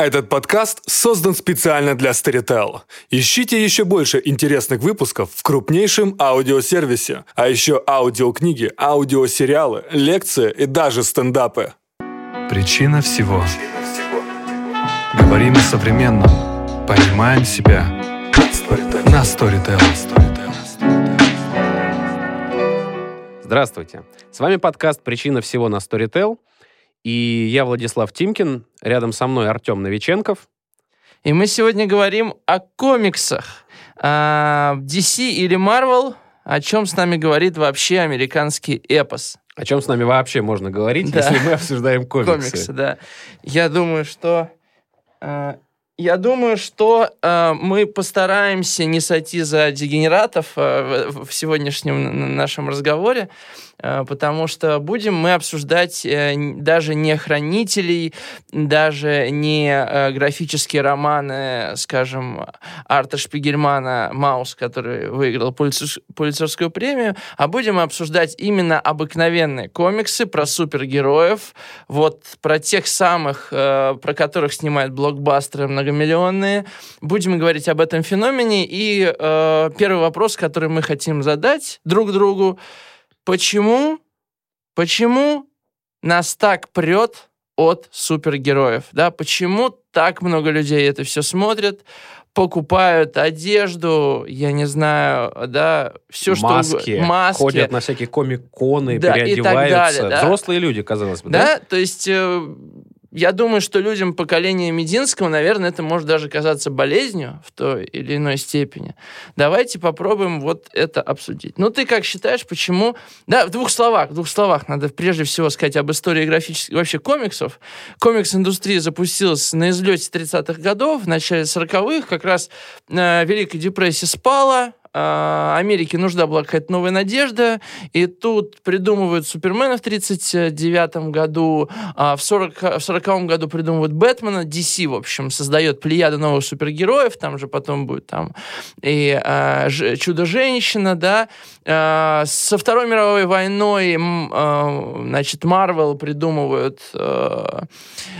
Этот подкаст создан специально для Storytel. Ищите еще больше интересных выпусков в крупнейшем аудиосервисе, а еще аудиокниги, аудиосериалы, лекции и даже стендапы. Причина всего. Говорим о современном. Понимаем себя. На Storytel. Здравствуйте. С вами подкаст «Причина всего» на Storytel. И я Владислав Тимкин, рядом со мной Артем Новиченков. И мы сегодня говорим о комиксах. А, DC или Marvel, о чем с нами говорит вообще американский эпос. О чем с нами вообще можно говорить, Да. если мы обсуждаем комиксы? Комиксы, да. Я думаю, что... а, я думаю, что а, мы постараемся не сойти за дегенератов а, в, в сегодняшнем нашем разговоре, потому что будем мы обсуждать э, даже не хранителей, даже не э, графические романы, скажем, Арта Шпигельмана «Маус», который выиграл Пулицер- Пулицерскую премию, а будем обсуждать именно обыкновенные комиксы про супергероев, вот про тех самых, э, про которых снимают блокбастеры многомиллионные. Будем говорить об этом феномене. И э, первый вопрос, который мы хотим задать друг другу, почему, почему нас так прет от супергероев, да, почему так много людей это все смотрят, покупают одежду, я не знаю, да, все что маски, маски, ходят на всякие комик-коны, Да, переодеваются. далее, да. Взрослые люди, казалось бы, да? да, то есть э, я думаю, что людям поколения Мединского, наверное, это может даже казаться болезнью в той или иной степени. Давайте попробуем вот это обсудить. Ну, ты как считаешь, почему... Да, в двух словах, в двух словах надо прежде всего сказать об истории графических, вообще комиксов. Комикс-индустрия запустилась на излете 30-х годов, в начале 40-х, как раз э, Великая депрессия спала, Америке нужна была какая-то новая надежда, и тут придумывают Супермена в 39 году, а в 40, в 40 году придумывают Бэтмена, DC, в общем, создает плеяду новых супергероев, там же потом будет там и а, Чудо-женщина, да. А, со Второй мировой войной, а, значит, Марвел придумывают а,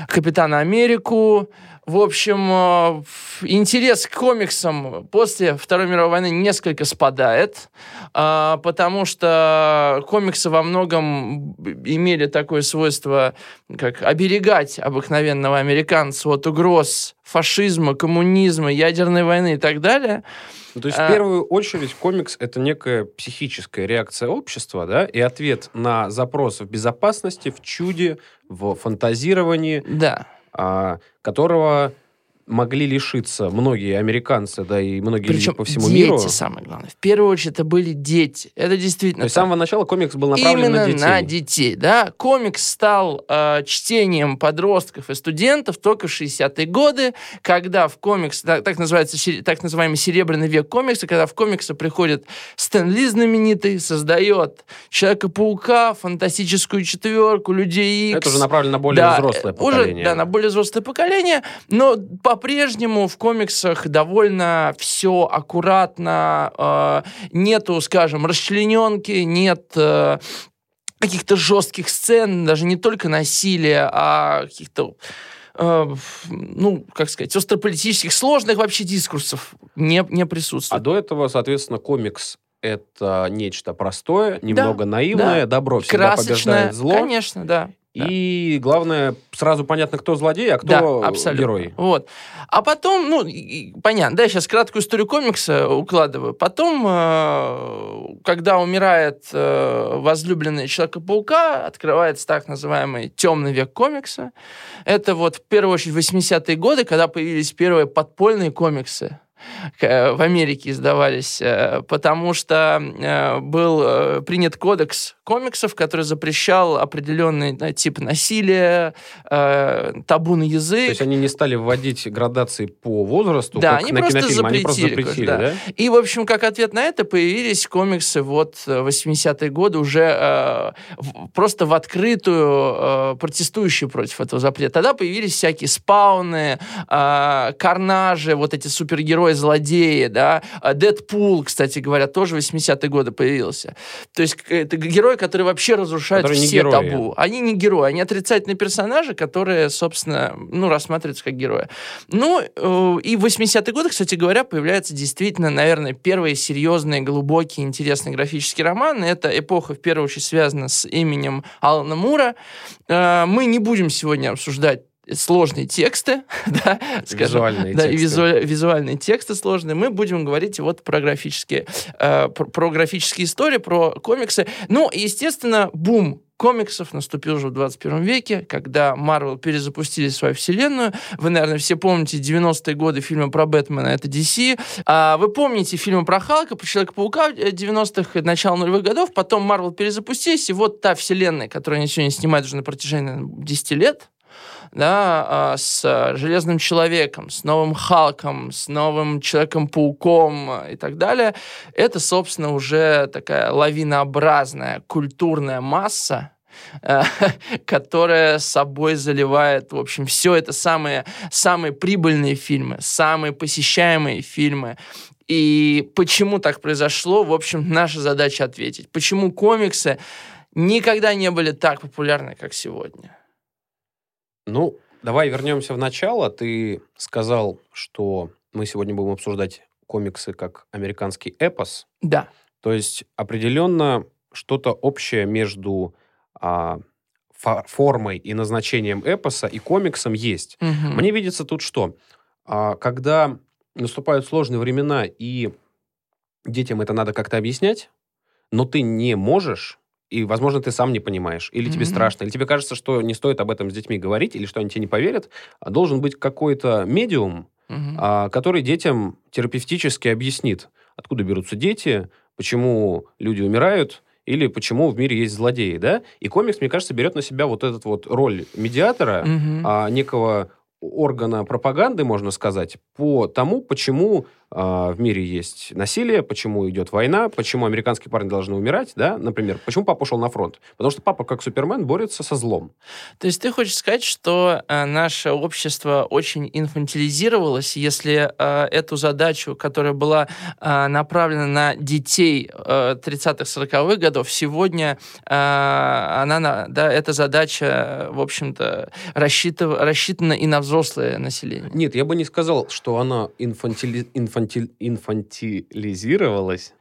Капитана Америку, в общем, э, интерес к комиксам после Второй мировой войны несколько спадает, а, потому что комиксы во многом имели такое свойство, как оберегать обыкновенного американца от угроз фашизма, коммунизма, ядерной войны и так далее. Ну, то есть, А- в первую очередь, комикс — это некая психическая реакция общества, да, и ответ на запрос в безопасности, в чуде, в фантазировании, Да. А, которого могли лишиться многие американцы, да, и многие Причем люди по всему дети, миру. самое главное. В первую очередь, это были дети. Это действительно То есть с самого начала комикс был направлен Именно на детей. на детей, да. Комикс стал э, чтением подростков и студентов только в 60-е годы, когда в комикс, так, так называется, так называемый серебряный век комикса, когда в комиксы приходит Стэн Ли знаменитый, создает Человека-паука, Фантастическую четверку, Людей Икс. Это уже направлено на более Да, взрослое уже, поколение. да, на более взрослое поколение, но по-прежнему в комиксах довольно все аккуратно, э, нету, скажем, расчлененки, нет э, каких-то жестких сцен, даже не только насилия, а каких-то э, ну, как сказать, острополитических, сложных вообще дискурсов не, не А присутствует. до этого, соответственно, комикс это нечто простое, немного наивное, да. добро всегда Красочное, побеждает зло. конечно, да. И главное, сразу понятно, кто злодей, а кто да, абсолютно. герой. Вот. А потом, ну, и- понятно, да, я сейчас краткую историю комикса укладываю. Потом, э, когда умирает э, возлюбленный Человека-паука, открывается так называемый темный век комикса. Это вот в первую очередь 80-е годы, когда появились первые подпольные комиксы в Америке издавались, э, потому что э, был э, принят кодекс комиксов, который запрещал определенный да, тип насилия, э, табу на язык. То есть они не стали вводить градации по возрасту, Да, как они на просто кинофильм, они просто запретили, запретили, да. да? И, в общем, как ответ на это появились комиксы вот э, 80-е годы уже э, просто в открытую, э, протестующие против этого запрета. Тогда появились всякие спауны, э, карнажи, вот эти супергерои герои-злодеи, да, А Дэдпул, кстати говоря, тоже в 80-е годы появился. То есть это герои, которые вообще разрушают Которые все герои. табу. Они не герои, они отрицательные персонажи, которые, собственно, ну, рассматриваются как герои. Ну, э, и в 80-е годы, кстати говоря, появляются действительно, наверное, первые серьезные, глубокие, интересные графические романы. Это эпоха, в первую очередь, связана с именем Алана Мура. Э, Мы не будем сегодня обсуждать сложные тексты, да, скажем, Визуальные да, и тексты. визу- визуальные тексты сложные. Мы будем говорить вот про графические, э, про, про графические истории, про комиксы. Ну, естественно, бум комиксов наступил уже в 21 веке, когда Марвел перезапустили свою вселенную. Вы, наверное, все помните 90-е годы фильмы про Бэтмена, это DC. А вы помните фильмы про Халка, про Человека-паука э, 90-х, и начала нулевых годов. Потом Марвел перезапустились, и вот та вселенная, которую они сегодня снимают уже на протяжении наверное, 10 лет, да, а, с а, Железным Человеком, с новым Халком, с новым Человеком-пауком а, и так далее, это, собственно, уже такая лавинообразная культурная масса, э, которая собой заливает, в общем, все это самые, самые прибыльные фильмы, самые посещаемые фильмы. И почему так произошло, в общем, наша задача ответить. Почему комиксы никогда не были так популярны, как сегодня? Ну, давай вернемся в начало. Ты сказал, что мы сегодня будем обсуждать комиксы как американский эпос. Да. То есть определенно что-то общее между а, фо- формой и назначением эпоса и комиксом есть. Мгм. Мне видится тут что? А, когда наступают сложные времена, и детям это надо как-то объяснять, но ты не можешь, и, возможно, ты сам не понимаешь, или тебе Мгм. страшно, или тебе кажется, что не стоит об этом с детьми говорить, или что они тебе не поверят, а должен быть какой-то медиум, Мгм. а, который детям терапевтически объяснит, откуда берутся дети, почему люди умирают, или почему в мире есть злодеи, да? И комикс, мне кажется, берет на себя вот этот вот роль медиатора, Мгм. а, некого органа пропаганды, можно сказать, по тому, почему в мире есть насилие, почему идет война, почему американские парни должны умирать, да, например, почему папа ушел на фронт. Потому что папа, как Супермен, борется со злом. То есть ты хочешь сказать, что э, наше общество очень инфантилизировалось, если э, эту задачу, которая была э, направлена на детей э, 30-х, 40-х годов, сегодня э, она, на- да, эта задача, в общем-то, рассчитана и на взрослое население? Нет, я бы не сказал, что она инфантили- инфантилизировалась.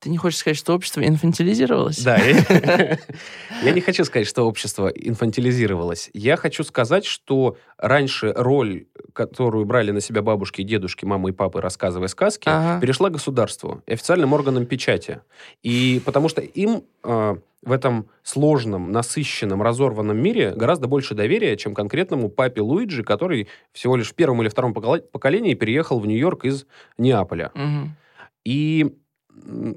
Ты не хочешь сказать, что общество инфантилизировалось? Да, я не хочу сказать, что общество инфантилизировалось. Я хочу сказать, что раньше роль, которую брали на себя бабушки и дедушки, мама и папы, рассказывая сказки, перешла государству и официальным органам печати. И потому что им э, в этом сложном, насыщенном, разорванном мире гораздо больше доверия, чем конкретному папе Луиджи, который всего лишь в первом или втором поколении переехал в Нью-Йорк из Неаполя. Мгм. И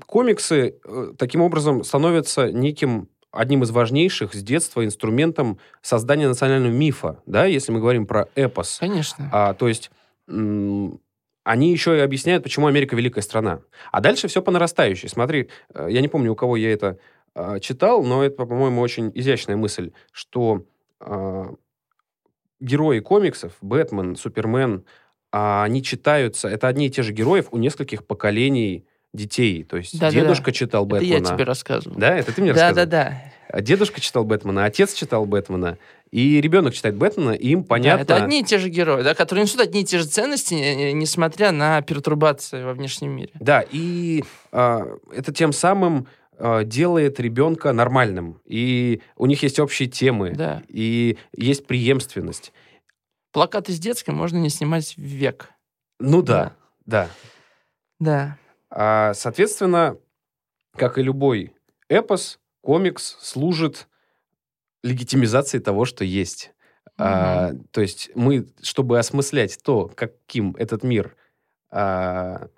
комиксы э, таким образом становятся неким одним из важнейших с детства инструментом создания национального мифа, да, если мы говорим про эпос. Конечно. А, то есть они еще и объясняют, почему Америка великая страна. А дальше все по нарастающей. Смотри, э, я не помню, у кого я это а, читал, но это, по-моему, очень изящная мысль, что а, герои комиксов, Бэтмен, Супермен, а, они читаются, это одни и те же героев у нескольких поколений детей. То есть Да-да-да. дедушка читал Это Бэтмена. я тебе рассказывал. Да, это ты мне Да, рассказал? да, да. А Дедушка читал Бэтмена, отец читал Бэтмена, и ребенок читает Бэтмена, и им понятно... Да, это одни и те же герои, да, которые несут одни и те же ценности, э, несмотря на пертурбации во внешнем мире. Да, и а, это тем самым а, делает ребенка нормальным. И у них есть общие темы, Да. и есть преемственность. Плакаты с детской можно не снимать в век. Ну да, да. Да. А, соответственно, как и любой эпос, комикс служит легитимизацией того, что есть. А, то есть мы, чтобы осмыслять то, каким этот мир а,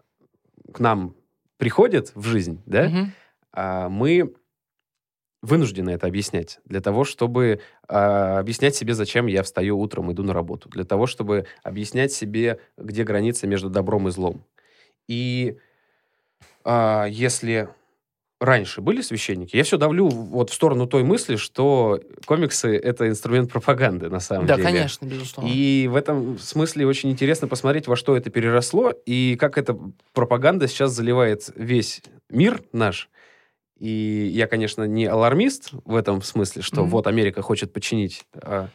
к нам приходит в жизнь, да, Мгм. а, мы вынуждены это объяснять для того, чтобы а, объяснять себе, зачем я встаю утром, иду на работу, для того, чтобы объяснять себе, где граница между добром и злом. И а, если раньше были священники. Я все давлю вот в сторону той мысли, что комиксы — это инструмент пропаганды, на самом Да, деле. конечно, безусловно. И в этом смысле очень интересно посмотреть, во что это переросло, и как эта пропаганда сейчас заливает весь мир наш. И я, конечно, не алармист в этом смысле, что Мгм. вот Америка хочет подчинить а,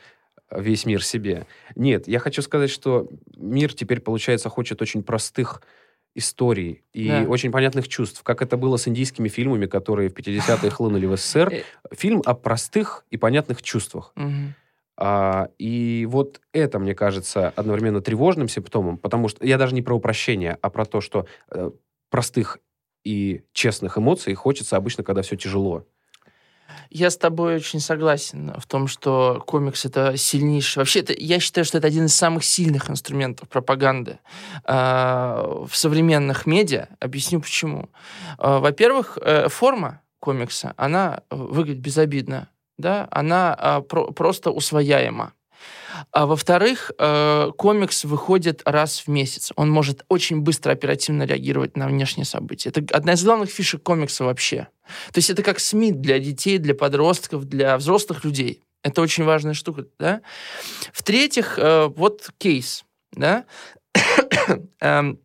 весь мир себе. Нет, я хочу сказать, что мир теперь, получается, хочет очень простых историй и Да. очень понятных чувств, как это было с индийскими фильмами, которые в 50-е хлынули в СССР. Э. Фильм о простых и понятных чувствах. А, и вот это, мне кажется, одновременно тревожным симптомом, потому что я даже не про упрощение, а про то, что э, простых и честных эмоций хочется обычно, когда все тяжело. Я с тобой очень согласен в том, что комикс это сильнейший. Вообще, это, я считаю, что это один из самых сильных инструментов пропаганды э, в современных медиа. Объясню почему. Э, во-первых, э, форма комикса, она выглядит безобидно, да, она э, про- просто усвояема. А во-вторых, э, комикс выходит раз в месяц. Он может очень быстро, оперативно реагировать на внешние события. Это одна из главных фишек комикса вообще. То есть это как СМИ для детей, для подростков, для взрослых людей. Это очень важная штука, да. В-третьих, э, вот кейс, да.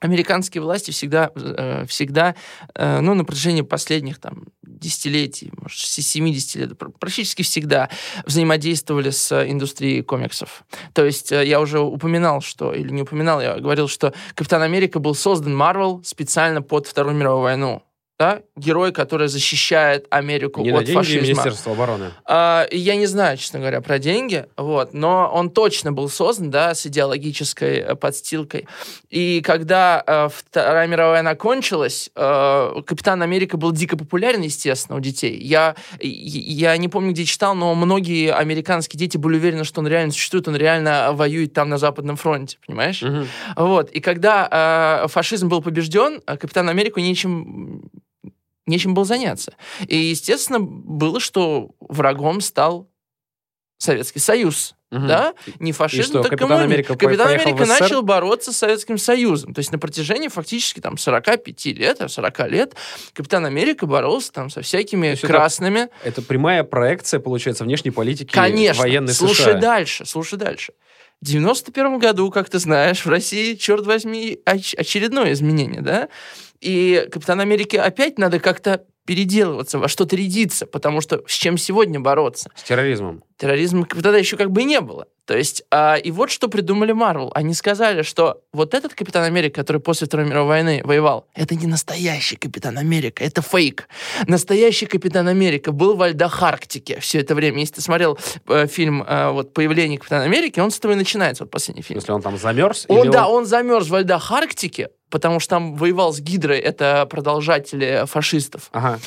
Американские власти всегда, э, всегда, э, ну, на протяжении последних там десятилетий, может, с 70 лет, пр- практически всегда взаимодействовали с индустрией комиксов. То есть э, я уже упоминал, что, или не упоминал, я говорил, что Капитан Америка был создан Марвел специально под Вторую мировую войну. Да? Герой, который защищает Америку Не на от деньги фашизма. Министерства обороны. А, я не знаю, честно говоря, про деньги, вот, но он точно был создан, да, с идеологической э, подстилкой. И когда э, Вторая мировая война кончилась, э, Капитан Америка был дико популярен, естественно, у детей. Я, я не помню, где читал, но многие американские дети были уверены, что он реально существует, он реально воюет там на Западном фронте, понимаешь? Мгм. Вот. И когда э, фашизм был побежден, Капитан Америку нечем, нечем было заняться. И, естественно, было, что врагом стал Советский Союз. Мгм. Да? Не фашизм, что, так Капитан. Америка Капитан Америка начал бороться с Советским Союзом. То есть на протяжении фактически там 45 лет, а 40 лет Капитан Америка боролся там со всякими это красными. Это прямая проекция, получается, внешней политики Конечно. военной слушай США. дальше, слушай дальше. В 91 году, как ты знаешь, в России, черт возьми, оч- очередное изменение, да? И Капитан Америки опять надо как-то переделываться, во что-то рядиться, потому что с чем сегодня бороться? С терроризмом. Терроризма тогда еще как бы и не было. То есть, а, и вот что придумали Марвел. Они сказали, что вот этот Капитан Америка, который после Второй мировой войны воевал, это не настоящий Капитан Америка, это фейк. Настоящий Капитан Америка был в Альдохарктике все это время. Если ты смотрел э, фильм э, вот «Появление Капитана Америки», он с этого и начинается, вот последний фильм. Если он там замерз? Он, или да, он замерз в Альдохарктике, потому что там воевал с Гидрой, это продолжатели фашистов. Ага.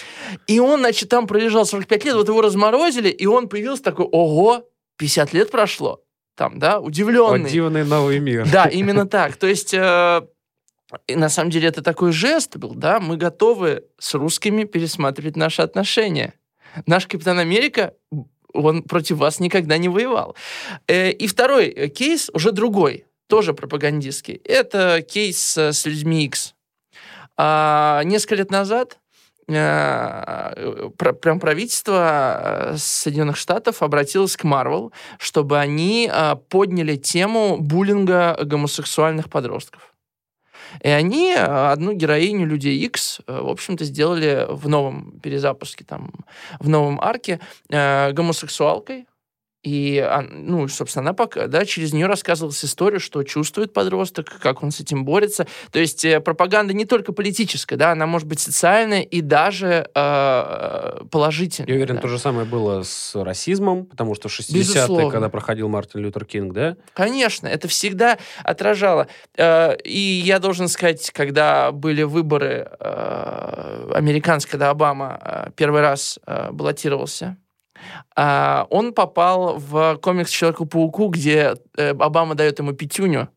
И он, значит, там пролежал 45 лет, вот его разморозили, и он появился такой, ого, 50 лет прошло. Там, да, О, удивленный. дивный новый мир. Да, именно так. То есть, э, и на самом деле, это такой жест был, да, мы готовы с русскими пересматривать наши отношения. Наш Капитан Америка, он против вас никогда не воевал. Э, И второй э, кейс уже другой, тоже пропагандистский. Это кейс с людьми X. А, Несколько лет назад прям правительство э, Соединенных Штатов обратилось к Марвел, чтобы они э, подняли тему буллинга гомосексуальных подростков. И они э, одну героиню Людей X, э, в общем-то, сделали в новом перезапуске, там, в новом арке э, гомосексуалкой. И, он- ну, собственно, она пока, да, через нее рассказывалась история, что чувствует подросток, как он с этим борется. То есть э, пропаганда не только политическая, да, она может быть социальная и даже э, положительная. Я уверен, да. то же самое было с расизмом, потому что в 60-е, Безусловно. когда проходил Мартин Лютер Кинг, да? Конечно, это всегда отражало. Э, И я должен сказать, когда были выборы э, американские, когда Обама э, первый раз э, баллотировался, э, он попал в комикс Человеку-пауку, где э, Обама дает ему пятюню.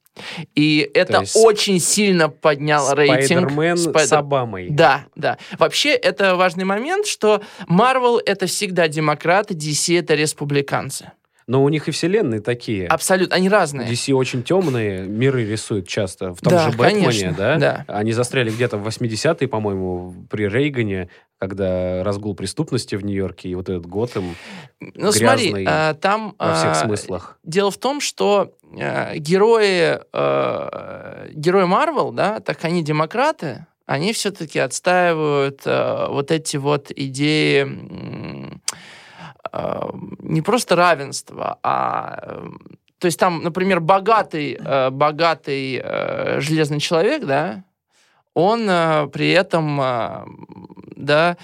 И это очень сильно подняло рейтинг. Спайдермен с Спайдер- Обамой. Да, да. Вообще, это важный момент, что Марвел — это всегда демократы, DC — это республиканцы. Но у них и вселенные такие. Абсолютно, они разные. DC очень темные миры рисуют часто. В том Да, же Бэтмене, конечно, да? да. Они застряли где-то в 80-е, по-моему, при Рейгане, когда разгул преступности в Нью-Йорке, и вот этот Готэм Ну смотри, грязный а, там во всех а, смыслах. дело в том, что э, герои э, герои Марвел, да, так они демократы, они все-таки отстаивают э, вот эти вот идеи не просто равенства, а э, то есть там, например, богатый, э, богатый э, железный человек, да, он э, при этом, да,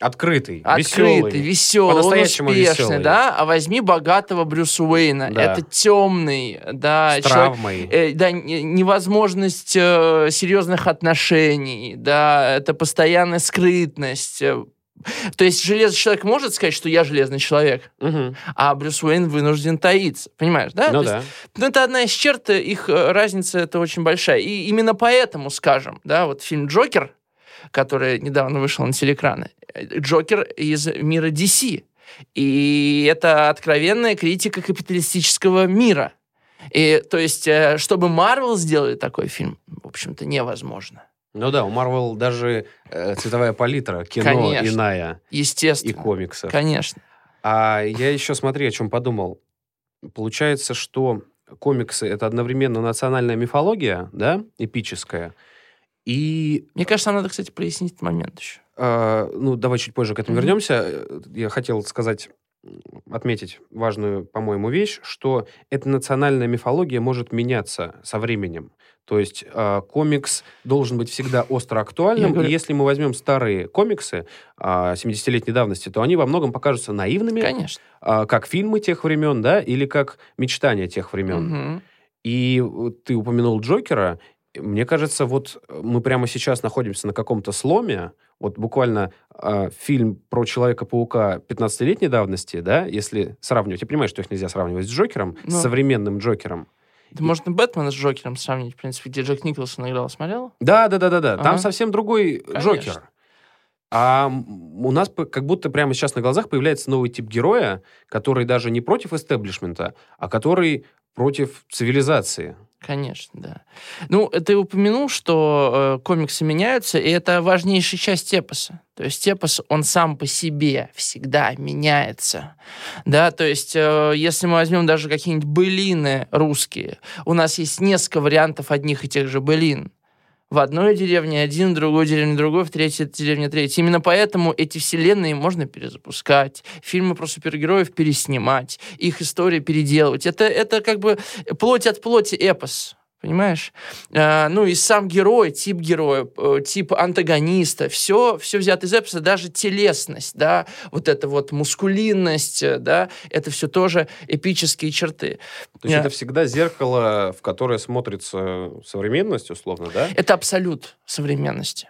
Открытый, открытый, веселый. веселый, он успешный, веселый. да, а возьми богатого Брюса Уэйна, Да. это темный, да, с человек, травмой. э, да, не- невозможность э, серьезных отношений, да, это постоянная скрытность. То есть железный человек может сказать, что я железный человек, Мгм. а Брюс Уэйн вынужден таиться, понимаешь, да? Ну То есть да. ну, это одна из черт, э, их э, разница это очень большая. И именно поэтому, скажем, да, вот фильм «Джокер», который недавно вышел на телеэкраны, э, Джокер из мира DC. И это откровенная критика капиталистического мира. И, то есть, чтобы Марвел сделали такой фильм, в общем-то, невозможно. Ну да, у Марвел даже э, цветовая палитра, кино Конечно. иная и Естественно. комиксов. Конечно. А я еще, смотри, о чем подумал. Получается, что комиксы — это одновременно национальная мифология, да, эпическая, и Мне кажется, нам надо, кстати, прояснить этот момент еще. А, ну, давай чуть позже к этому Мгм. вернемся. Э, Я хотел сказать, отметить важную, по-моему, вещь, что эта национальная мифология может меняться со временем. То есть а, комикс должен быть всегда остро Я актуальным. говорю- И если мы возьмем старые комиксы а, 70-летней давности, то они во многом покажутся наивными, Конечно. а, как фильмы тех времен, да, или как мечтания тех времен. Мгм. И вот ты упомянул Джокера. Мне кажется, вот мы прямо сейчас находимся на каком-то сломе. Вот буквально э, фильм про Человека-паука 15-летней давности, да, если сравнивать. Я понимаю, что их нельзя сравнивать с Джокером, Ну. с современным Джокером. Да можно Бэтмена с Джокером сравнить, в принципе, где Джек Николсон играл, смотрел? Да, да, да, да, да. Там Ага. совсем другой Конечно. Джокер. А у нас как будто прямо сейчас на глазах появляется новый тип героя, который даже не против истеблишмента, а который против цивилизации. Конечно, да. Ну, ты упомянул, что э, комиксы меняются, и это важнейшая часть эпоса. То есть эпос, он сам по себе всегда меняется. Да, то есть э, если мы возьмем даже какие-нибудь былины русские, у нас есть несколько вариантов одних и тех же былин. В одной деревне один, в другой деревне другой, в третьей деревне третий. Именно поэтому эти вселенные можно перезапускать, фильмы про супергероев переснимать, их истории переделывать. Это, это как бы плоть от плоти эпос. Понимаешь? А, ну и сам герой, тип героя, э, тип антагониста, все, все взято из эпоса, даже телесность, да, вот эта вот мускулинность, э, да, это все тоже эпические черты. То есть Я- это всегда зеркало, в которое смотрится современность, условно, да? Это абсолют современности.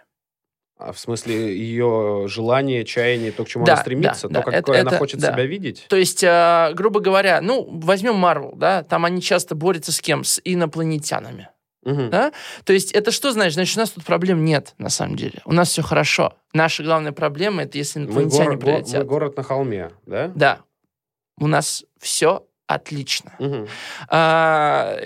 А в смысле ее желание, чаяние, то, к чему Да, она стремится, да, то, да, какой это- она это- хочет да. себя видеть. То есть, э, грубо говоря, ну, возьмем Марвел, да, там они часто борются с кем? С инопланетянами. Мгм. Да? То есть это что значит? Значит, у нас тут проблем нет, на самом деле. У нас все хорошо. Наша главная проблема это если Мы, инопланетяне мы прилетят. город на холме, да? Да. У нас все отлично. Мгм. А,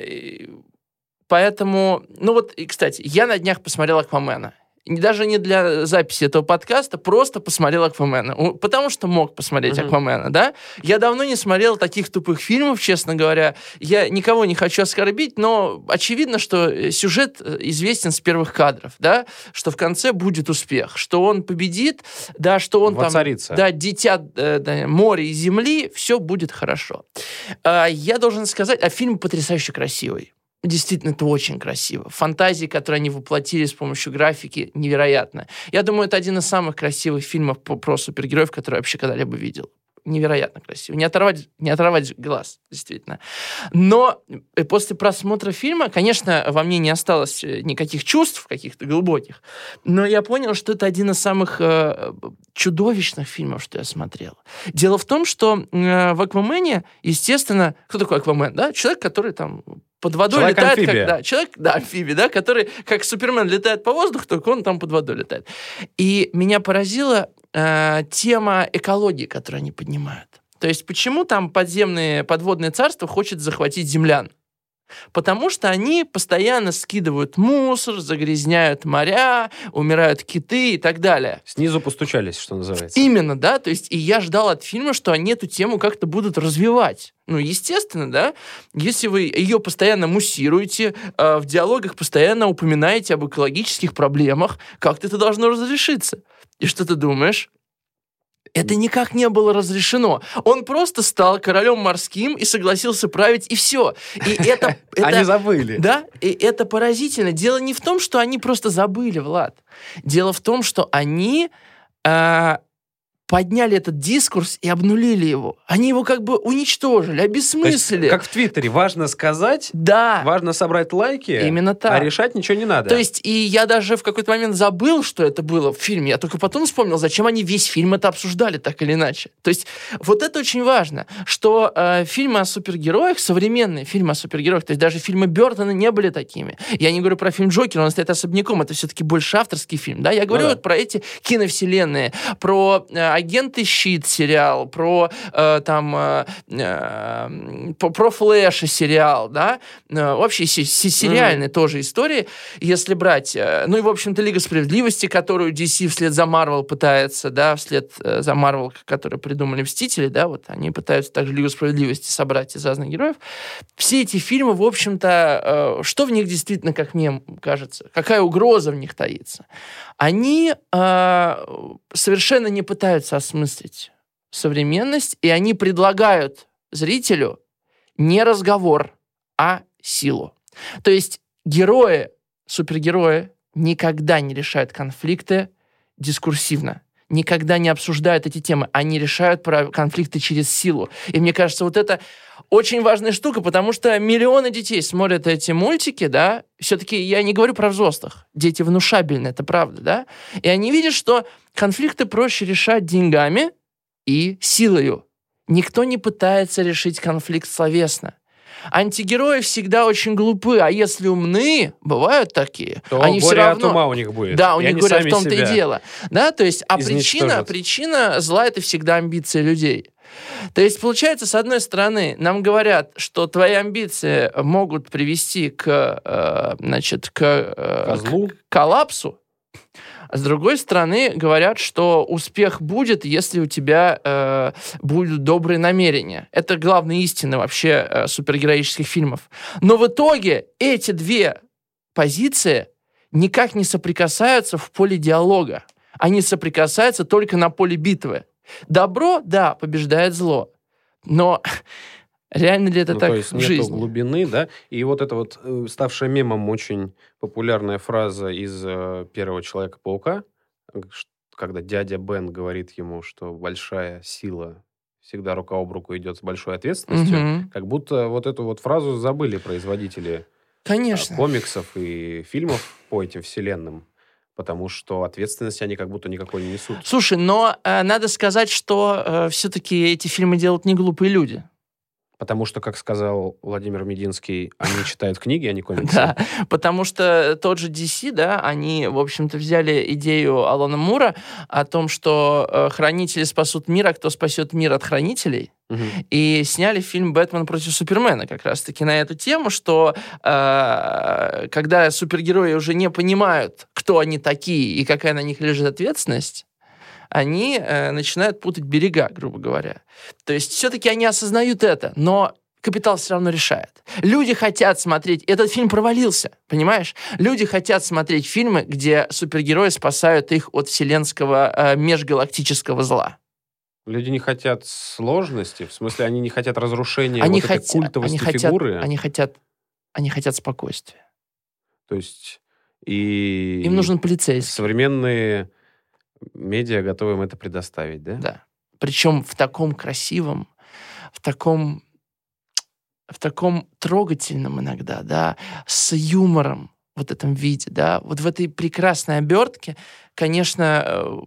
поэтому, ну вот, и, кстати, я на днях посмотрел Аквамена. Даже не для записи этого подкаста, просто посмотрел Аквамена. Потому что мог посмотреть Мгм. Аквамена, да? Я давно не смотрел таких тупых фильмов, честно говоря. Я никого не хочу оскорбить, но очевидно, что э, сюжет э, известен с первых кадров, да? Что в конце будет успех, что он победит, да, что он там... Воцарится. Да, дитя э, да, моря и земли, все будет хорошо. А, я должен сказать, а фильм потрясающе красивый. Действительно, это очень красиво. Фантазии, которые они воплотили с помощью графики, невероятно. Я думаю, это один из самых красивых фильмов по- про супергероев, которые я вообще когда-либо видел. Невероятно красиво. Не оторвать, не оторвать глаз, действительно. Но э, после просмотра фильма, конечно, во мне не осталось э, никаких чувств каких-то глубоких, но я понял, что это один из самых э, чудовищных фильмов, что я смотрел. Дело в том, что э, в Аквамене, естественно, кто такой Аквамен, да? Человек, который там под водой летает, как, Человек-амфибия. да, человек, да, амфибия, да, который, как Супермен, летает по воздуху, только он там под водой летает. И меня поразила э, тема экологии, которую они поднимают. То есть почему там подземное подводное царство хочет захватить землян? Потому что они постоянно скидывают мусор, загрязняют моря, умирают киты и так далее. Снизу постучались, что называется. Именно, да, то есть и я ждал от фильма, что они эту тему как-то будут развивать. Ну, естественно, да, если вы ее постоянно муссируете, э, в диалогах постоянно упоминаете об экологических проблемах, как-то это должно разрешиться. И что ты думаешь? Это никак не было разрешено. Он просто стал королем морским и согласился править, и все. И это... это Они забыли. да, и это поразительно. Дело не в том, что они просто забыли, Влад. Дело в том, что они а, подняли этот дискурс и обнулили его. Они его как бы уничтожили, То есть, обесмыслили. как в Твиттере, важно сказать, Да, важно собрать лайки, именно так. а решать ничего не надо. То есть, и я даже в какой-то момент забыл, что это было в фильме. Я только потом вспомнил, зачем они весь фильм это обсуждали, так или иначе. То есть, вот это очень важно, что э, фильмы о супергероях, современные фильмы о супергероях, то есть даже фильмы Бертона не были такими. Я не говорю про фильм Джокер, он стоит особняком, это все-таки больше авторский фильм. Да? Я говорю да. вот про эти киновселенные, про э, агенты Щит сериал, про э, там э, э, про, Флэша сериал, да, Э, вообще се- се- сериальные тоже истории, если брать, э, ну и в общем-то Лига справедливости, которую DC вслед за Марвел пытается, да, вслед за Марвел, которые придумали Мстители, да, вот они пытаются также Лигу справедливости собрать из разных героев. Все эти фильмы, в общем-то, э, что в них действительно, как мне кажется, какая угроза в них таится? Они э, совершенно не пытаются осмыслить современность, и они предлагают зрителю не разговор, а силу. То есть герои, супергерои никогда не решают конфликты дискурсивно, никогда не обсуждают эти темы. Они решают про- конфликты через силу. И мне кажется, вот это очень важная штука, потому что миллионы детей смотрят эти мультики, да, все-таки я не говорю про взрослых, дети внушабельны, это правда, да, и они видят, что конфликты проще решать деньгами и силою. Никто не пытается решить конфликт словесно. Антигерои всегда очень глупы, а если умны, бывают такие, то они все горе равно... от ума у них будет. Да, у И них говорят, в том-то и дело. Да, то есть, а причина, причина зла это всегда амбиции людей. То есть, получается, с одной стороны, нам говорят, что твои амбиции могут привести к, э, значит, к, э, Козлу. к коллапсу, с другой стороны, говорят, что успех будет, если у тебя э, будут добрые намерения. Это главная истина вообще э, супергероических фильмов. Но в итоге эти две позиции никак не соприкасаются в поле диалога. Они соприкасаются только на поле битвы. Добро, да, побеждает зло. Но реально ли это Ну, так то есть в жизни? глубины, да? И вот эта вот э, ставшая мемом очень популярная фраза из э, первого Человека-паука, э, когда дядя Бен говорит ему, что большая сила всегда рука об руку идет с большой ответственностью, Мгм. как будто вот эту вот фразу забыли производители а, Конечно. комиксов и фильмов по этим вселенным, потому что ответственности они как будто никакой не несут. Слушай, но э, надо сказать, что все-таки эти фильмы делают не глупые люди. Потому что, как сказал Владимир Мединский, они читают книги, а не комиксы. Да, потому что тот же DC, да, они, в общем-то, взяли идею Алана Мура о том, что э, хранители спасут мир, а кто спасет мир от хранителей, и сняли фильм «Бэтмен против Супермена» как раз-таки на эту тему, что э, когда супергерои уже не понимают, кто они такие и какая на них лежит ответственность, они э, начинают путать берега, грубо говоря. То есть все-таки они осознают это, но капитал все равно решает. Люди хотят смотреть... Этот фильм провалился, понимаешь? Люди хотят смотреть фильмы, где супергерои спасают их от вселенского э, межгалактического зла. Люди не хотят сложности, в смысле, они не хотят разрушения Они, вот этой хотя- культовости они, хотят, фигуры. они хотят... Они хотят спокойствия. То есть и Им нужен полицейский. современные медиа готовы им это предоставить, да? Да. Причем в таком красивом, в таком, в таком трогательном иногда, да, с юмором вот этом виде, да, вот в этой прекрасной обертке, конечно, э,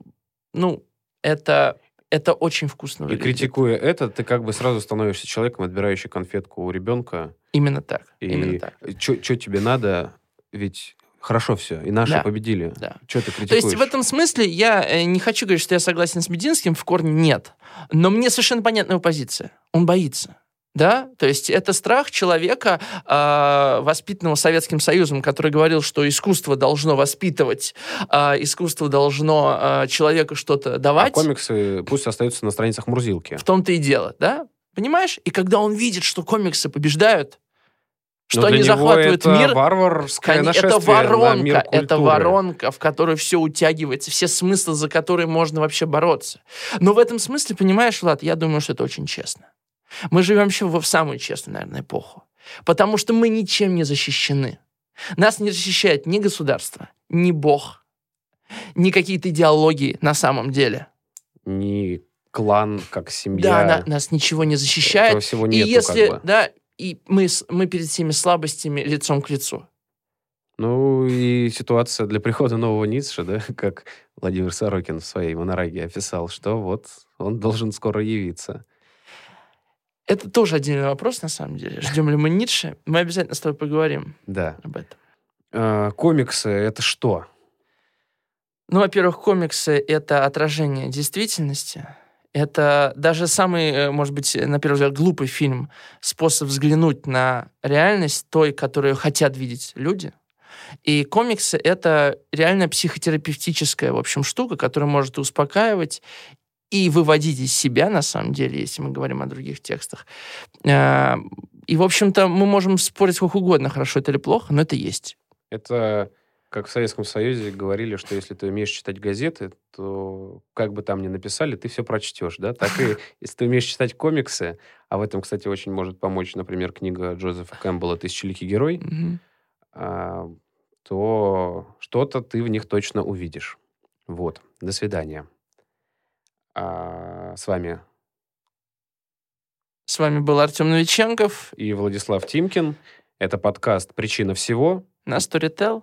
ну, это, это очень вкусно И выглядит. критикуя это, ты как бы сразу становишься человеком, отбирающим конфетку у ребенка. Именно так, И именно так. что тебе надо? Ведь Хорошо все, и наши Да. победили. Да. Что ты То критикуешь? есть в этом смысле я э, не хочу говорить, что я согласен с Мединским, в корне нет. Но мне совершенно понятна его позиция. Он боится. Да, то есть это страх человека, э, воспитанного Советским Союзом, который говорил, что искусство должно воспитывать, э, искусство должно э, человеку что-то А давать. комиксы пусть остаются на страницах Мурзилки. В том-то и дело, да? Понимаешь? И когда он видит, что комиксы побеждают, что Но они него захватывают это мир, варварское нашествие это воронка, на мир это воронка, в которую все утягивается, все смыслы, за которые можно вообще бороться. Но в этом смысле, понимаешь, Влад, я думаю, что это очень честно. Мы живем еще в самую честную, наверное, эпоху. Потому что мы ничем не защищены. Нас не защищает ни государство, ни Бог, ни какие-то идеологии на самом деле. Не клан, как семья. Да, на- нас ничего не защищает. Этого всего И нету, если, как бы. да, и мы, мы перед всеми слабостями лицом к лицу. Ну и ситуация для прихода нового Ницше, да, как Владимир Сорокин в своей монораге описал, что вот он должен скоро явиться. Это тоже отдельный вопрос, на самом деле. Ждем ли мы Ницше? Мы обязательно с тобой поговорим Да. об этом. А, комиксы — это что? Ну, во-первых, комиксы — это отражение действительности. Это даже самый, э, может быть, на первый взгляд, глупый фильм, способ взглянуть на реальность той, которую хотят видеть люди. И комиксы — это реально психотерапевтическая, в общем, штука, которая может успокаивать и выводить из себя, на самом деле, если мы говорим о других текстах. А, И, в общем-то, мы можем спорить сколько угодно, хорошо это или плохо, но это есть. Это как в Советском Союзе говорили, что если ты умеешь читать газеты, то как бы там ни написали, ты все прочтешь, да? Так и если ты умеешь читать комиксы, а в этом, кстати, очень может помочь, например, книга Джозефа Кэмпбелла «Тысячеликий герой», Мгм. а, то что-то ты в них точно увидишь. Вот. До свидания. А, с вами С вами был Артем Новиченков и Владислав Тимкин. Это подкаст «Причина всего». на Storytel.